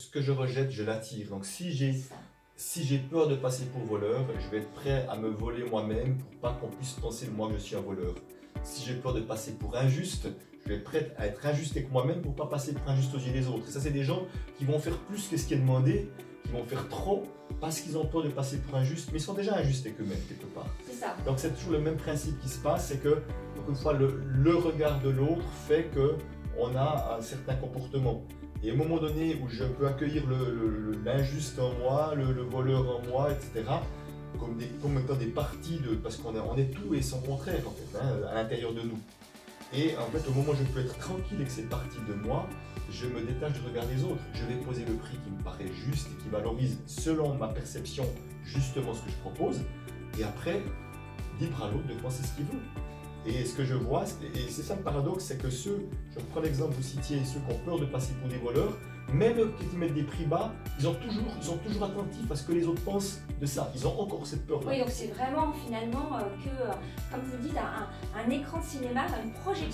Ce que je rejette, je l'attire. Donc si j'ai si j'ai peur de passer pour voleur, je vais être prêt à me voler moi-même pour pas qu'on puisse penser de moi que je suis un voleur. Si j'ai peur de passer pour injuste, je vais être prêt à être injuste avec moi-même pour pas passer pour injuste aux yeux des autres. Et ça, c'est des gens qui vont faire plus que ce qui est demandé, qui vont faire trop parce qu'ils ont peur de passer pour injuste, mais ils sont déjà injustes avec eux-mêmes quelque part. C'est ça. Donc c'est toujours le même principe qui se passe, c'est que une fois le, le regard de l'autre fait que on a un certain comportement. Et un moment donné où je peux accueillir l'injuste en moi, le, voleur en moi, etc., comme, étant des parties de. Parce qu'on on est tout et son contraire, en fait, hein, à l'intérieur de nous. Et en fait, au moment où je peux être tranquille avec cette partie de moi, je me détache du regard des autres. Je vais poser le prix qui me paraît juste et qui valorise, selon ma perception, justement ce que je propose. Et après, libre à l'autre de penser ce qu'il veut. Et ce que je vois, et c'est ça le paradoxe, c'est que ceux, je reprends l'exemple vous citiez, ceux qui ont peur de passer pour des voleurs, même qu'ils mettent des prix bas, ils, ont toujours, ils sont toujours attentifs à ce que les autres pensent de ça. Ils ont encore cette peur-là. Oui, donc c'est vraiment finalement euh, que, euh, comme vous dites, un, écran de cinéma, une projection